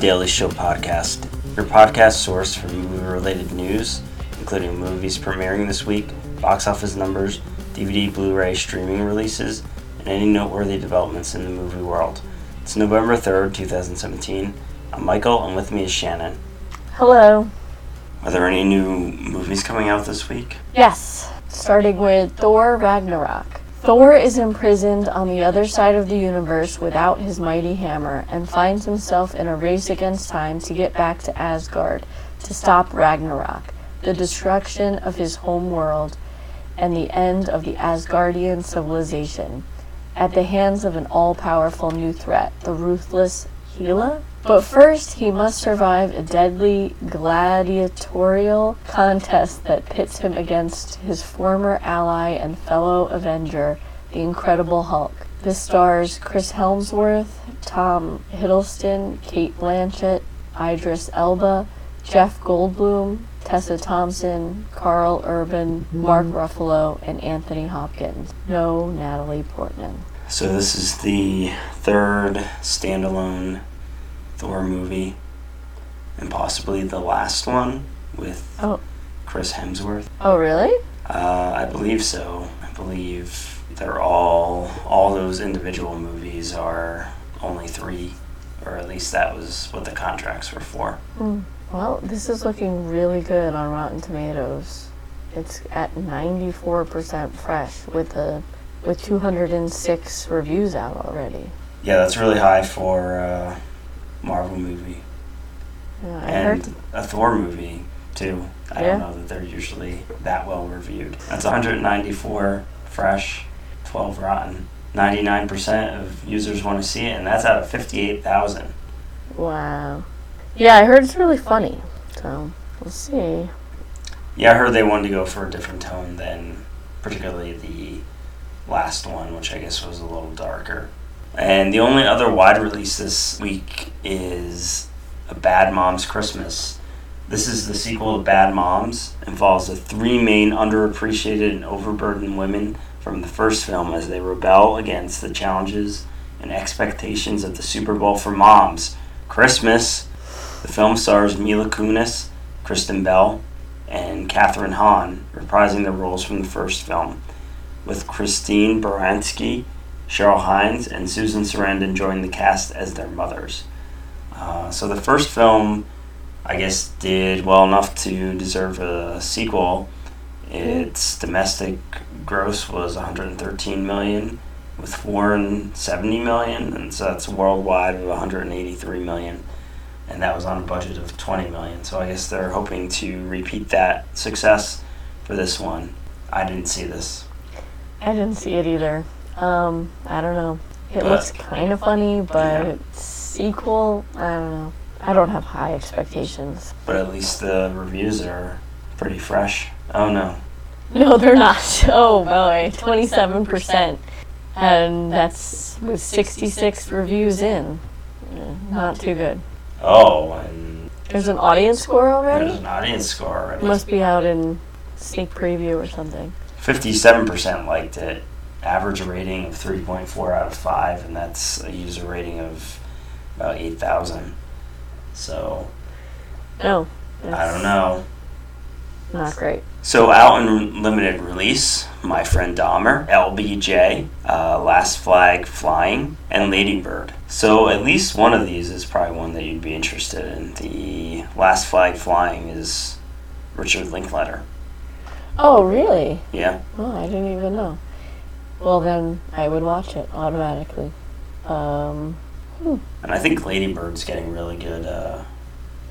Hello, welcome to Daily Show Podcast, your podcast source for movie related news, including movies premiering this week, box office numbers, DVD, Blu ray streaming releases, and any noteworthy developments in the movie world. It's November 3rd, 2017. I'm Michael, and with me is Shannon. Hello. Are there any new movies coming out this week? Yes, starting with Thor Ragnarok. Thor is imprisoned on the other side of the universe without his mighty hammer and finds himself in a race against time to get back to Asgard to stop Ragnarok, the destruction of his home world and the end of the Asgardian civilization, at the hands of an all powerful new threat, the ruthless Hela? But first, he must survive a deadly gladiatorial contest that pits him against his former ally and fellow Avenger, the Incredible Hulk. This stars Chris Hemsworth, Tom Hiddleston, Cate Blanchett, Idris Elba, Jeff Goldblum, Tessa Thompson, Karl Urban, Mark hmm. Ruffalo, and Anthony Hopkins. No Natalie Portman. So, this is the third standalone Thor movie, and possibly the last one with Oh. Chris Hemsworth. Oh, really? Uh, I believe so. I believe they're all all those individual movies are only three, or at least that was what the contracts were for. Well, this is looking really good on Rotten Tomatoes. It's at 94% fresh with a with 206 reviews out already. Yeah, that's really high for a Marvel movie Yeah, I and heard a Thor movie too. I Yeah. don't know that they're usually that well reviewed. That's 194 fresh, 12 rotten. 99% of users want to see it, and that's out of 58,000. Wow. Yeah, I heard it's really funny. So, we'll see. Yeah, I heard they wanted to go for a different tone than particularly the last one, which I guess was a little darker. And the only other wide release this week is A Bad Mom's Christmas. This is the sequel to Bad Moms and follows the three main underappreciated and overburdened women from the first film as they rebel against the challenges and expectations of the Super Bowl for moms. Christmas. The film stars Mila Kunis, Kristen Bell, and Kathryn Hahn reprising their roles from the first film, with Christine Baranski, Cheryl Hines, and Susan Sarandon joined the cast as their mothers. Uh, so the first film, I guess, did well enough to deserve a sequel. Its domestic gross was 113 million, with foreign 70 million, and so that's worldwide of 183 million and that was on a budget of 20 million. So I guess they're hoping to repeat that success for this one. I didn't see this. I didn't see it either. Um, I don't know. It But- looks kind of funny, but Yeah. sequel, I don't know. I don't have high expectations. But at least the reviews are pretty fresh. Oh no. No, they're not. Oh boy, 27%. And that's with 66 reviews in. Eh, Not too good. Oh, and There's an audience score already? there's an audience score already. Must be out in sneak preview or something. 57% liked it. Average rating of 3.4 out of 5, and that's a user rating of about 8,000. So, No. I don't know. Not great. So out in limited release, My Friend Dahmer, LBJ, uh, Last Flag Flying, and Ladybird. So at least one of these is probably one that you'd be interested in. The Last Flag Flying is Richard Linklater. Oh, really? Yeah. Oh, I didn't even know. Well, then I would watch it automatically. Um, And I think Ladybird's getting really good uh,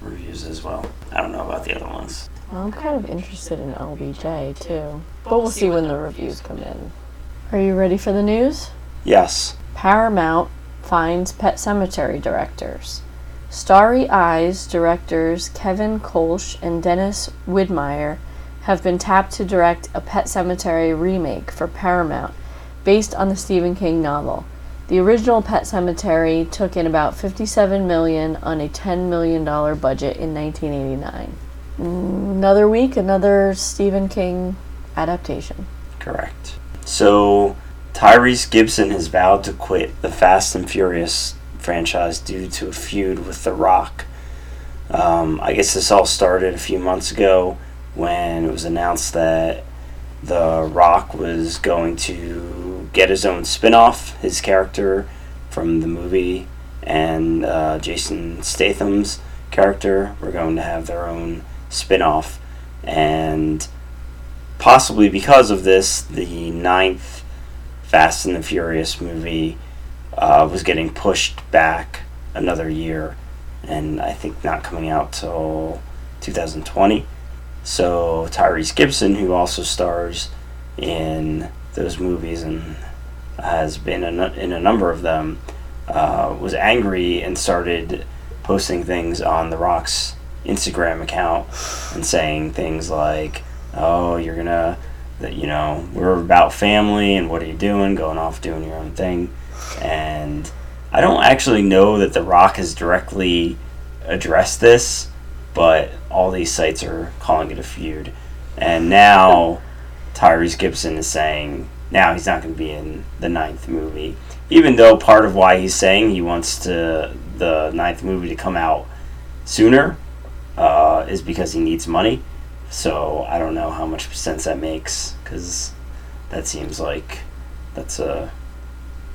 reviews as well. I don't know about the other ones. well, I'm kind of interested in LBJ too. But we'll see when the reviews come in. Are you ready for the news? Yes. Paramount finds Pet Sematary directors. Starry Eyes directors Kevin Kolsch and Dennis Widmyer have been tapped to direct a Pet Sematary remake for Paramount based on the Stephen King novel. The original Pet Sematary took in about 57 million on a 10 million dollar budget in 1989. Another week, another Stephen King adaptation. Correct. So Tyrese Gibson has vowed to quit the Fast and Furious franchise due to a feud with The Rock. Um, I guess this all started a few months ago when it was announced that The Rock was going to get his own spin off, his character from the movie, and uh, Jason Statham's character were going to have their own spin off. And possibly because of this, the ninth Fast and the Furious movie uh, was getting pushed back another year, and I think not coming out till 2020. So Tyrese Gibson, who also stars in those movies and has been in a, in a number of them, uh, was angry and started posting things on The Rock's Instagram account and saying things like, "Oh, you're gonna." That you know we're about family and what are you doing going off doing your own thing and I don't actually know that The Rock has directly addressed this, but all these sites are calling it a feud. And now Tyrese Gibson is saying now he's not going to be in the ninth movie, even though part of why he's saying he wants to the ninth movie to come out sooner uh, is because he needs money. So I don't know how much sense that makes because that seems like that's a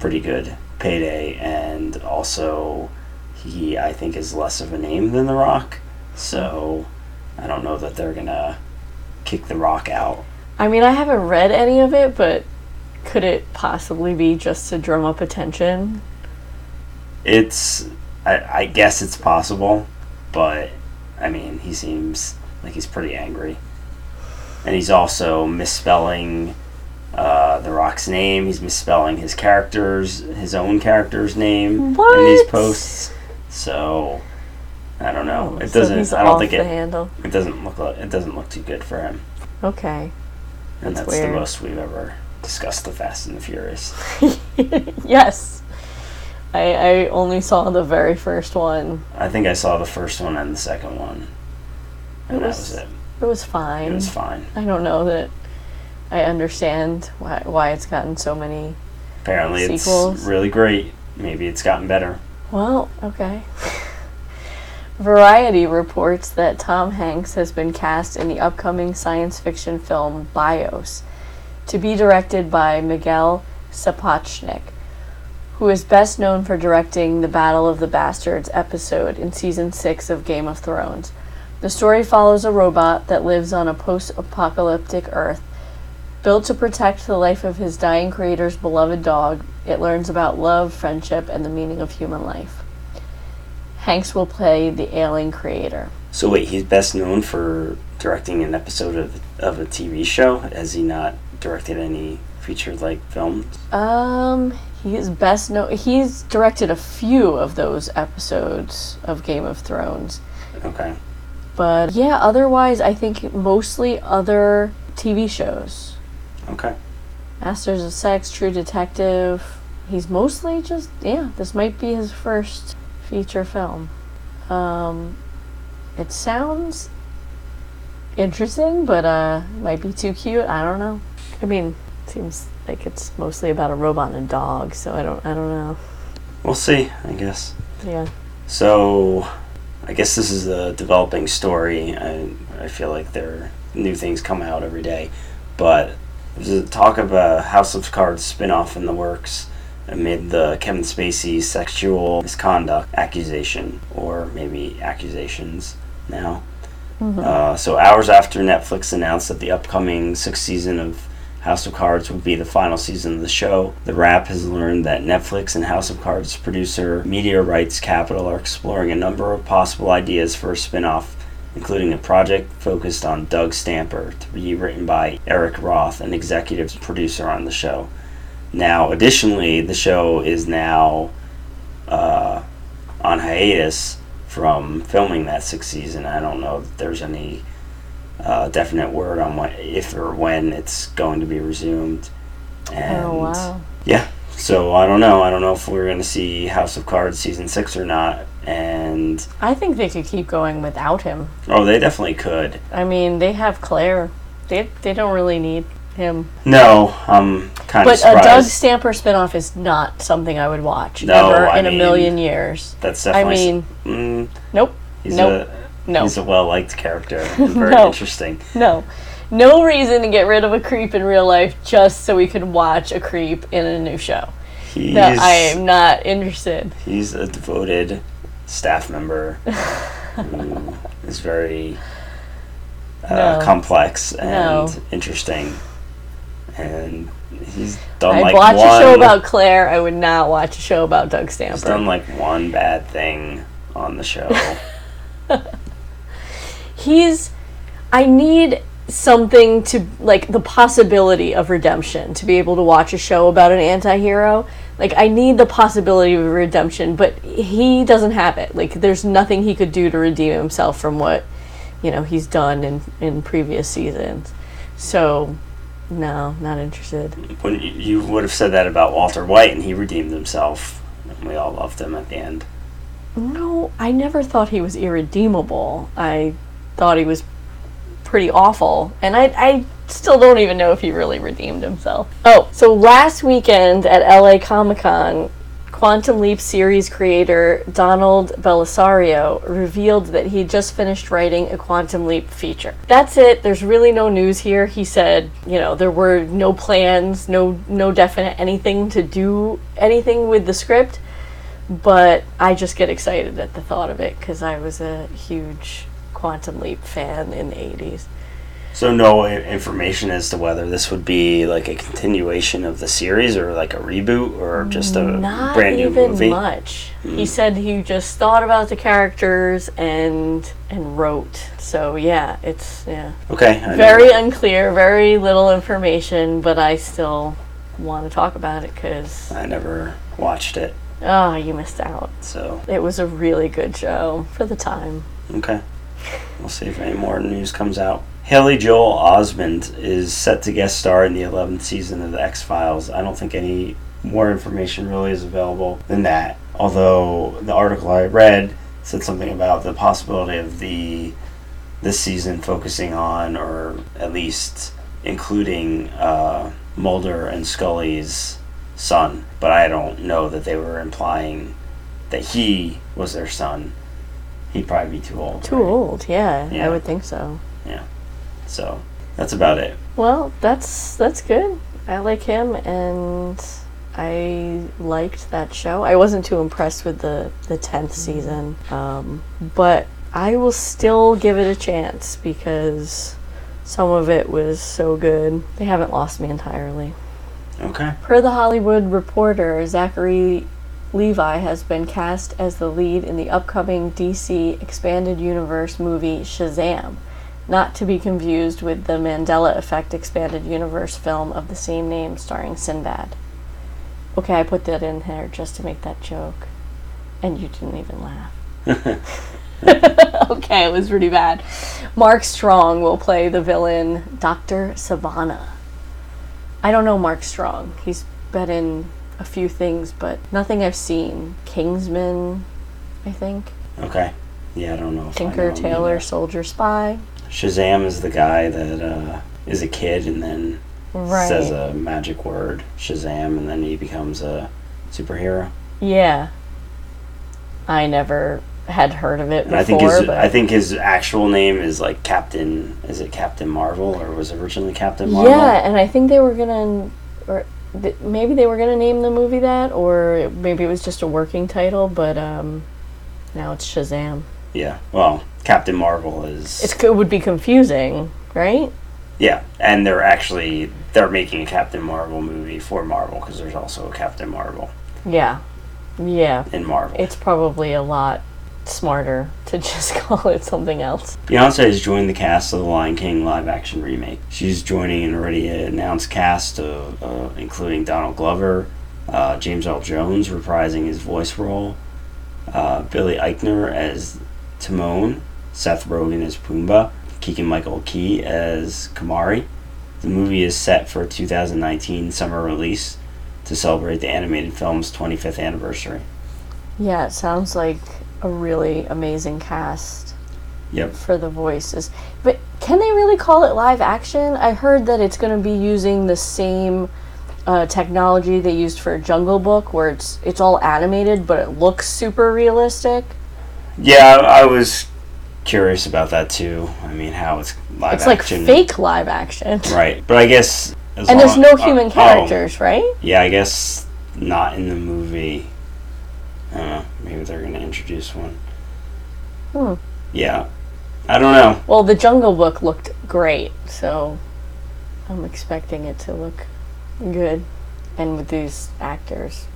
pretty good payday, and also he I think is less of a name than The Rock. So I don't know that they're gonna kick The Rock out. I mean, I haven't read any of it, but could it possibly be just to drum up attention? It's I, I guess it's possible, but I mean he seems like he's pretty angry, and he's also misspelling uh, the Rock's name. He's misspelling his characters, his own character's name What? in these posts. So I don't know. It So doesn't. I don't think it. handle. It doesn't look. It doesn't look too good for him. Okay. And That's that's, the most we've ever discussed the Fast and the Furious. yes. I, I only saw the very first one. I think I saw the first one and the second one, and It that was- was it. It was fine. It was fine. I don't know that I understand why, why it's gotten so many. Apparently, Sequels. it's really great. Maybe it's gotten better. Well, okay. Variety reports that Tom Hanks has been cast in the upcoming science fiction film Bios, to be directed by Miguel Sapochnik, who is best known for directing the Battle of the Bastards episode in season 6 of Game of Thrones. The story follows a robot that lives on a post apocalyptic Earth. Built to protect the life of his dying creator's beloved dog, it learns about love, friendship, and the meaning of human life. Hanks will play the ailing creator. So wait, he's best known for directing an episode of of a TV show. Has he not directed any feature like films? Um, he is best known. He's directed a few of those episodes of Game of Thrones. Okay. But yeah, otherwise, I think mostly other TV shows. Okay. Masters of Sex, True Detective. He's mostly just, yeah, this might be his first feature film. Um, it sounds interesting, but uh, might be too cute. I don't know. I mean, seems like it's mostly about a robot and a dog, so I don't, I don't know. We'll see. I guess. Yeah. So, I guess this is a developing story. I I feel like there new things come out every day, but there's a talk of a House of Cards spin-off in the works amid the Kevin Spacey sexual misconduct accusation, or maybe accusations now. Uh, so hours after Netflix announced that the upcoming sixth season of House of Cards would be the final season of the show, The Wrap has learned that Netflix and House of Cards producer Media Rights Capital are exploring a number of possible ideas for a spin-off, including a project focused on Doug Stamper to be written by Eric Roth, an executive producer on the show. Now, additionally, the show is now uh, on hiatus from filming that sixth season. I don't know if there's any uh, definite word on what, if or when it's going to be resumed. And oh wow. yeah, so I don't know. I don't know if we're going to see House of Cards season six or not. And I think they could keep going without him. oh, they definitely could. I mean, they have Claire. They they don't really need him. No, I'm kind But of a Doug surprised. Stamper spinoff is not something I would watch No, ever I in mean, a million years. That's definitely. I mean, mm, nope, he's nope, a no, he's a well liked character. Very No. interesting. no. No reason to get rid of a creep in real life just so we could watch a creep in a new show. He's No, I am not interested. he's a devoted staff member who is very uh, No. complex and interesting. And he's done I'd like watch one. a show about Claire. I would not watch a show about Doug Stamper. he's done like one bad thing on the show. he's I need something to like the possibility of redemption to be able to watch a show about an anti-hero like I need the possibility of redemption but he doesn't have it like there's nothing he could do to redeem himself from what you know he's done in in previous seasons so no not interested when you, you would have said that about Walter White, and he redeemed himself, and we all loved him at the end. No, I never thought he was irredeemable. I thought he was pretty awful. And I, I still don't even know if he really redeemed himself. Oh, so last weekend at LA Comic Con, Quantum Leap series creator Donald Bellisario revealed that he just finished writing a Quantum Leap feature. That's it. There's really no news here. He said, you know, there were no plans, no no definite anything to do anything with the script but I just get excited at the thought of it because I was a huge Quantum Leap fan in the 80s. So no information as to whether this would be like a continuation of the series or like a reboot or just a Not brand new even movie. much. He hmm. said he just thought about the characters and and wrote. So yeah, it's yeah. Okay. I. Very unclear, very little information, but I still want to talk about it because I never watched it, oh, you missed out. so It was a really good show for the time. okay. We'll see if any more news comes out. Haley Joel Osment is set to guest star in the 11th season of the X Files. I don't think any more information really is available than that. Although the article I read said something about the possibility of the this season focusing on, or at least including, uh, Mulder and Scully's son. But I don't know that they were implying that he was their son. He'd probably be too old. Too right? old, yeah, Yeah. I would think so. So that's about it. Well, that's that's good. I like him, and I liked that show. I wasn't too impressed with the the tenth season, um, but I will still give it a chance because some of it was so good. They haven't lost me entirely. Okay. Per the Hollywood Reporter, Zachary Levi has been cast as the lead in the upcoming DC Expanded Universe movie Shazam, not to be confused with the Mandela Effect Expanded Universe film of the same name starring Sinbad. Okay, I put that in there just to make that joke, and you didn't even laugh. okay, it was pretty bad. Mark Strong will play the villain Dr. Sivana. I don't know Mark Strong. He's been in a few things, but nothing I've seen. Kingsman, I think. Okay. Yeah, I don't know. Tinker Tailor. Soldier Spy. Shazam is the guy that uh, is a kid and then Right. says a magic word, Shazam, and then he becomes a superhero. yeah. I never had heard of it before, I think his I think his actual name is like Captain. Is it Captain Marvel or was it originally Captain Marvel? yeah, and I think they were gonna, or th- maybe they were gonna name the movie that, or maybe it was just a working title, but um, now it's Shazam. Yeah. Well, Captain Marvel is. It's, it would be confusing, right? yeah, and they're actually they're making a Captain Marvel movie for Marvel because there's also a Captain Marvel Yeah, yeah. in Marvel. It's probably a lot smarter to just call it something else. Beyonce has joined the cast of the Lion King live action remake. She's joining an already announced cast of, uh, including Donald Glover, uh, James Earl Jones reprising his voice role, uh, Billy Eichner as Timon, Seth Rogen as Pumbaa, Keegan Michael Key as Kamari. The movie is set for a 2019 summer release to celebrate the animated film's 25th anniversary. Yeah, it sounds like a really amazing cast Yep. for the voices. But can they really call it live action? I heard that it's going to be using the same uh, technology they used for Jungle Book, where it's it's all animated, but it looks super realistic. Yeah, I, was curious about that too. I mean, how it's live action. It's like fake live action. Right, but I guess. As And there's no uh, human oh, characters, right? yeah, I guess not in the movie. I don't know. Maybe they're gonna introduce one. Hmm. Yeah, I don't know. Well, the Jungle Book looked great, so I'm expecting it to look good. And with these actors,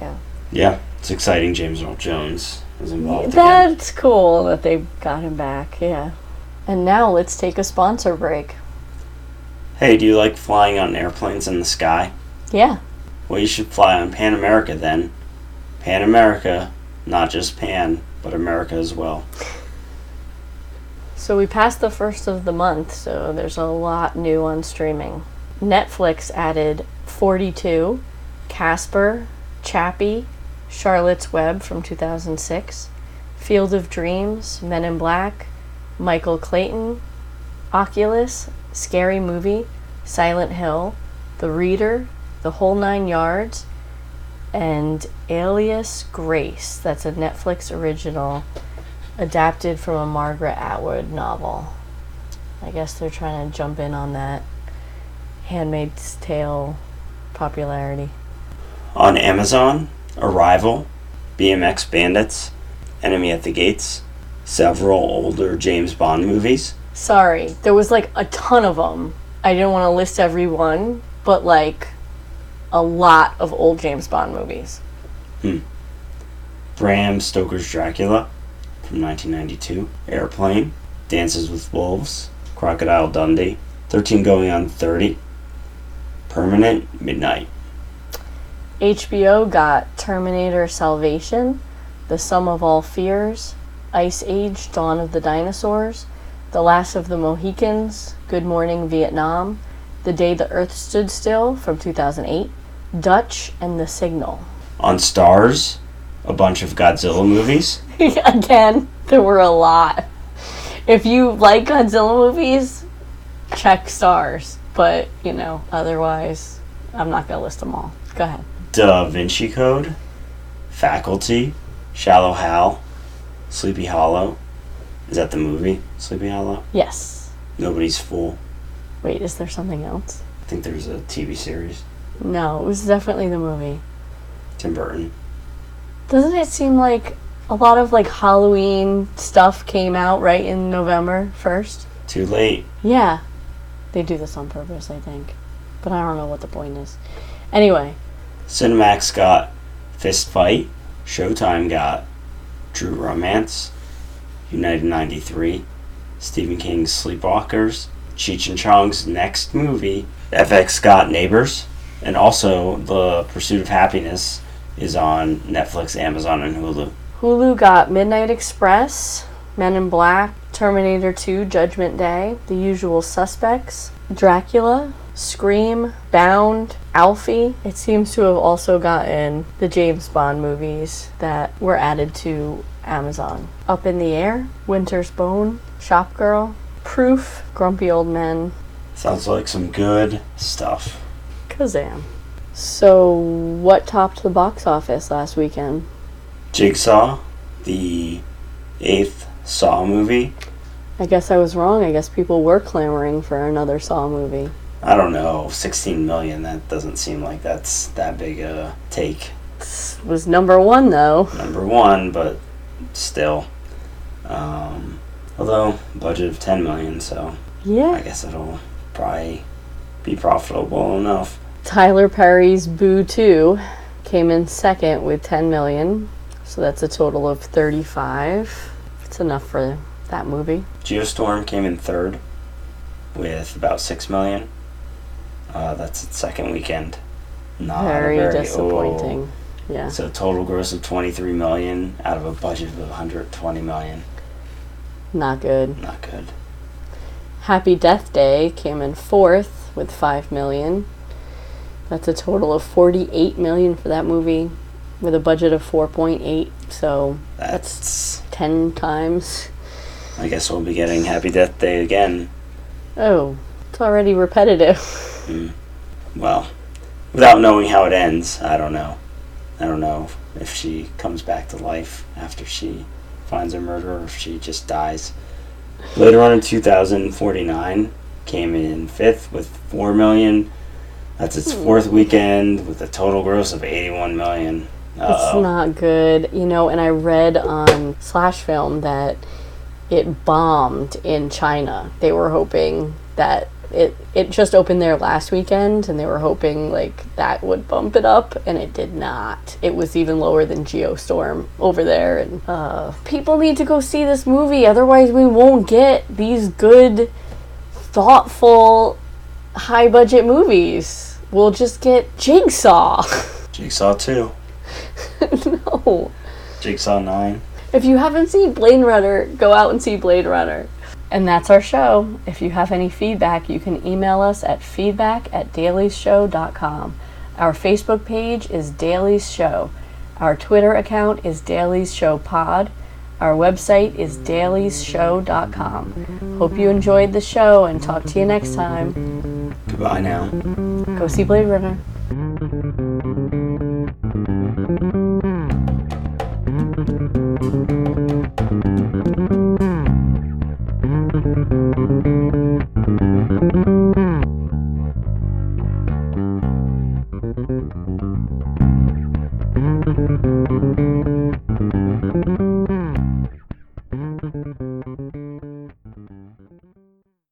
Yeah. Yeah, it's exciting. James Earl Jones is involved again. that's cool that they got him back. Yeah. And now let's take a sponsor break. Hey, do you like flying on airplanes in the sky? Yeah. Well, you should fly on Pan America then. Pan America, not just Pan, but America as well. So we passed the first of the month, so there's a lot new on streaming. Netflix added 42, Casper, Chappie, Charlotte's Web from 2006, Field of Dreams, Men in Black, Michael Clayton, Oculus, Scary Movie, Silent Hill, The Reader, The Whole Nine Yards, and Alias Grace. That's a Netflix original adapted from a Margaret Atwood novel. I guess they're trying to jump in on that Handmaid's Tale popularity. On Amazon, Arrival, BMX Bandits, Enemy at the Gates, several older James Bond movies. Sorry, there was like a ton of them. I didn't want to list every one, but like a lot of old James Bond movies. Hmm. Bram Stoker's Dracula from 1992, Airplane, Dances with Wolves, Crocodile Dundee, 13 Going on 30, Permanent Midnight. HBO got Terminator Salvation, The Sum of All Fears, Ice Age Dawn of the Dinosaurs, The Last of the Mohicans, Good Morning Vietnam, The Day the Earth Stood Still from 2008, Dutch, and The Signal. On Starz, a bunch of Godzilla movies. Again, there were a lot. If you like Godzilla movies, check Starz. But, you know, otherwise, I'm not going to list them all. Go ahead. Da Vinci Code, Faculty, Shallow Hal, Sleepy Hollow. Is that the movie? Sleepy Hollow? Yes. Nobody's Fool. Wait, is there something else? I think there's a TV series. No, it was definitely the movie. Tim Burton. Doesn't it seem like a lot of like Halloween stuff came out right in November 1st? Too late. Yeah. They do this on purpose, I think. But I don't know what the point is. Anyway, Cinemax got Fist Fight. Showtime got True Romance. United 93. Stephen King's Sleepwalkers. Cheech and Chong's next movie. FX got Neighbors. And also, The Pursuit of Happiness is on Netflix, Amazon, and Hulu. Hulu got Midnight Express, Men in Black, Terminator 2, Judgment Day, The Usual Suspects, Dracula, Scream, Bound, Alfie. It seems to have also gotten the James Bond movies that were added to Amazon. Up in the Air, Winter's Bone, Shop Girl, Proof, Grumpy Old Men, Sounds like some good stuff. Kazam. So, what topped the box office last weekend? Jigsaw, the eighth Saw movie. I guess I was wrong. I guess people were clamoring for another Saw movie. I don't know, 16 million. That doesn't seem like that's that big a take. was number one though. Number one, but still. Um, although budget of 10 million, so Yeah. I guess it'll probably be profitable enough. Tyler Perry's Boo 2 came in second with 10 million. So that's a total of 35. It's enough for that movie. Geostorm came in third with about 6 million. Uh, that's its second weekend. Not very, very disappointing. oh. Yeah. So total gross of 23 million out of a budget of 120 million. Not good. Not good. Happy Death Day came in fourth with 5 million. That's a total of 48 million for that movie with a budget of 4.8. So That's. 10 times. I guess we'll be getting Happy Death Day again. Oh, it's already repetitive. Hmm. Well, without knowing how it ends, I don't know. I don't know if she comes back to life after she finds her murderer, or if she just dies. Blade Runner 2049 came in fifth with four million. That's its hmm. fourth weekend with a total gross of 81 million. It's Uh-oh. not good, you know. And I read on Slash Film that it bombed in China. They were hoping that it it just opened there last weekend, and they were hoping like that would bump it up, and it did not. It was even lower than Geostorm over there, and uh, people need to go see this movie. Otherwise, we won't get these good, thoughtful, high budget movies. We'll just get Jigsaw. Jigsaw 2. no. Jigsaw 9. If you haven't seen Blade Runner, go out and see Blade Runner. And that's our show. If you have any feedback, you can email us at feedback at dailieshow.com. Our Facebook page is Dailies Show. Our Twitter account is Dailies Show Pod. Our website is dailyshow.com. Hope you enjoyed the show and talk to you next time. Goodbye now. Go see Blade Runner.